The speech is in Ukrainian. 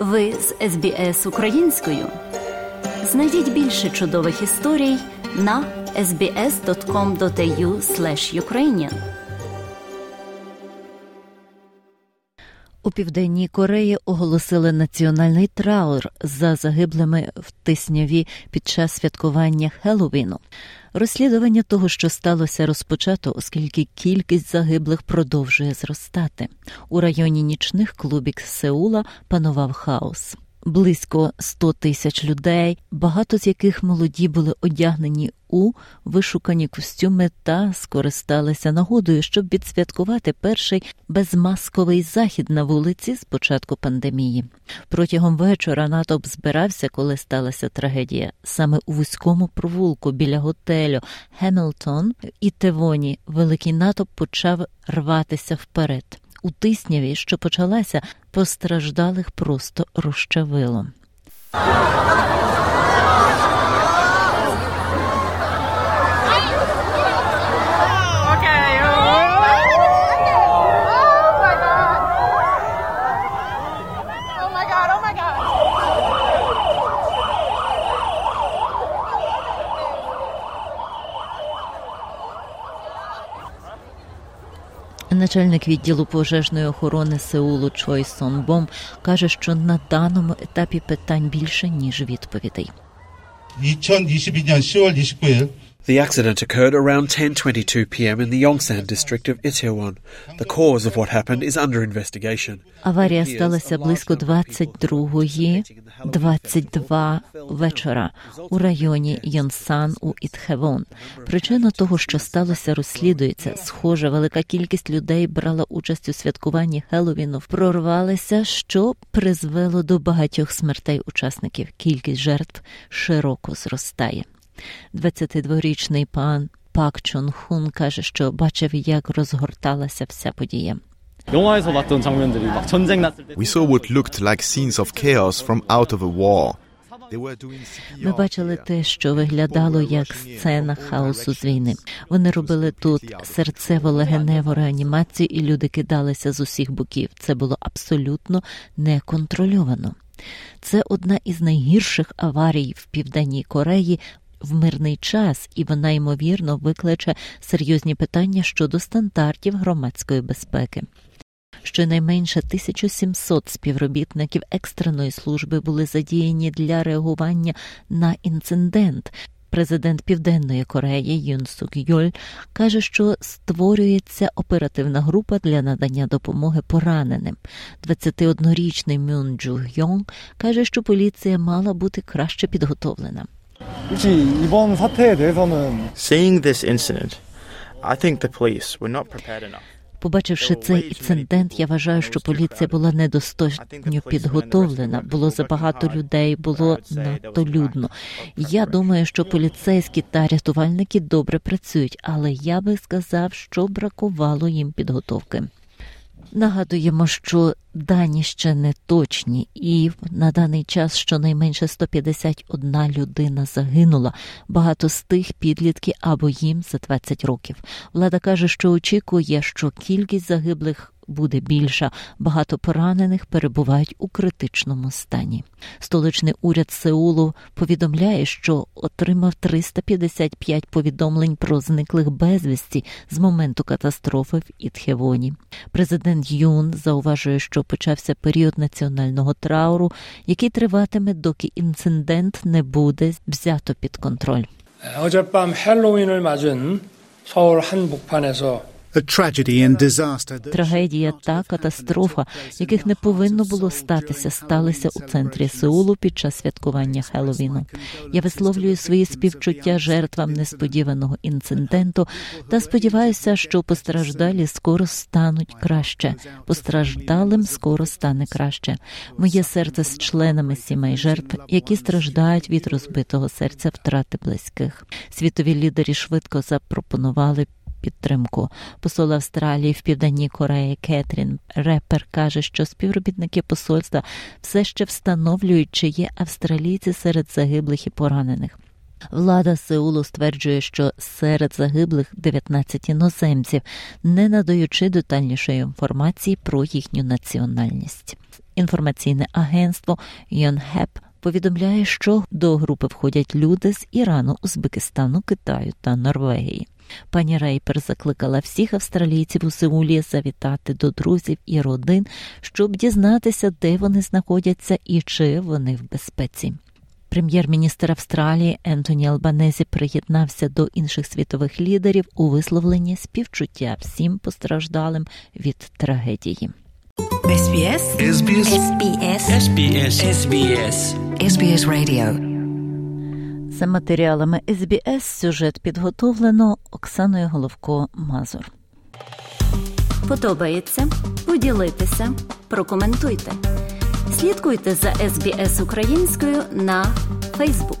Ви з СБС українською. Знайдіть більше чудових історій на sbs.com.au ukrainian У південній Кореї оголосили національний траур за загиблими в тисняві під час святкування Хеллоуіну. Розслідування того, що сталося, розпочато, оскільки кількість загиблих продовжує зростати. У районі нічних клубів Сеула панував хаос близько 100 тисяч людей, багато з яких молоді були одягнені у вишукані костюми та скористалися нагодою, щоб відсвяткувати перший безмасковий захід на вулиці з початку пандемії. Протягом вечора натовп збирався, коли сталася трагедія. Саме у вузькому провулку біля готелю Хемілтон і Тевоні великий натовп почав рватися вперед у тисняві, що почалася, постраждалих просто розчавило. Начальник відділу пожежної охорони Сеулу Чой Сон Бом каже, що на даному етапі питань більше ніж відповідей. 2022년 10월 29일 The accident occurred around 10:22 p.m. in the Yongsan district of Itaewon. The cause of what happened is under investigation. Аварія сталася близько 22-ї 22 вечора у районі Йонсан у Ітхевон. Причина того, що сталося, розслідується. Схоже, велика кількість людей брала участь у святкуванні Хеллоуіну, прорвалися, що призвело до багатьох смертей учасників. Кількість жертв широко зростає. 22-річний пан Пак Чон Хун каже, що бачив, як розгорталася вся подія. We saw what looked like scenes of chaos from out of a war. Ми бачили те, що виглядало як сцена хаосу з війни. Вони робили тут серцево-легеневу реанімацію, і люди кидалися з усіх боків. Це було абсолютно неконтрольовано. Це одна із найгірших аварій в південній Кореї в мирний час, і вона ймовірно викличе серйозні питання щодо стандартів громадської безпеки. Щонайменше 1700 співробітників екстреної служби були задіяні для реагування на інцидент. Президент Південної Кореї Юн Сук Йоль каже, що створюється оперативна група для надання допомоги пораненим. 21-річний Мюн Джу Йонг каже, що поліція мала бути краще підготовлена. 이번 사태에 대해서는 Seeing this incident, I think the police were not prepared enough. Побачивши цей інцидент, я вважаю, що поліція була недостатньо підготовлена. Було забагато людей, було надто людно. Я думаю, що поліцейські та рятувальники добре працюють, але я би сказав, що бракувало їм підготовки. Нагадуємо, що дані ще не точні, і на даний час щонайменше 151 людина загинула. Багато з тих підлітки або їм за 20 років. Влада каже, що очікує, що кількість загиблих буде більша. Багато поранених перебувають у критичному стані. Столичний уряд Сеулу повідомляє, що отримав 355 повідомлень про зниклих безвісті з моменту катастрофи в Ітхевоні. Президент Юн зауважує, що почався період національного трауру, який триватиме, доки інцидент не буде взято під контроль. 어젯밤 헬로윈을 맞은 서울 한복판에서 Трагедія та катастрофа, яких не повинно було статися, сталися у центрі Сеулу під час святкування Хеллоуіну. Я висловлюю свої співчуття жертвам несподіваного інциденту та сподіваюся, що постраждалі скоро стануть краще. Постраждалим скоро стане краще. Моє серце з членами сімей жертв, які страждають від розбитого серця втрати близьких. Світові лідери швидко запропонували підтримку. Посол Австралії в Південній Кореї Кетрін Репер каже, що співробітники посольства все ще встановлюють, чи є австралійці серед загиблих і поранених. Влада Сеулу стверджує, що серед загиблих 19 іноземців, не надаючи детальнішої інформації про їхню національність. Інформаційне агентство Йонхеп повідомляє, що до групи входять люди з Ірану, Узбекистану, Китаю та Норвегії. Пані Рейпер закликала всіх австралійців у Сеулі завітати до друзів і родин, щоб дізнатися, де вони знаходяться і чи вони в безпеці. Прем'єр-міністр Австралії Ентоні Албанезі приєднався до інших світових лідерів у висловленні співчуття всім постраждалим від трагедії. SBS SBS SBS SBS SBS SBS Radio За матеріалами СБС сюжет підготовлено Оксаною Головко Мазур. Подобається? Поділитися, прокоментуйте. Слідкуйте за СБС українською на Фейсбук.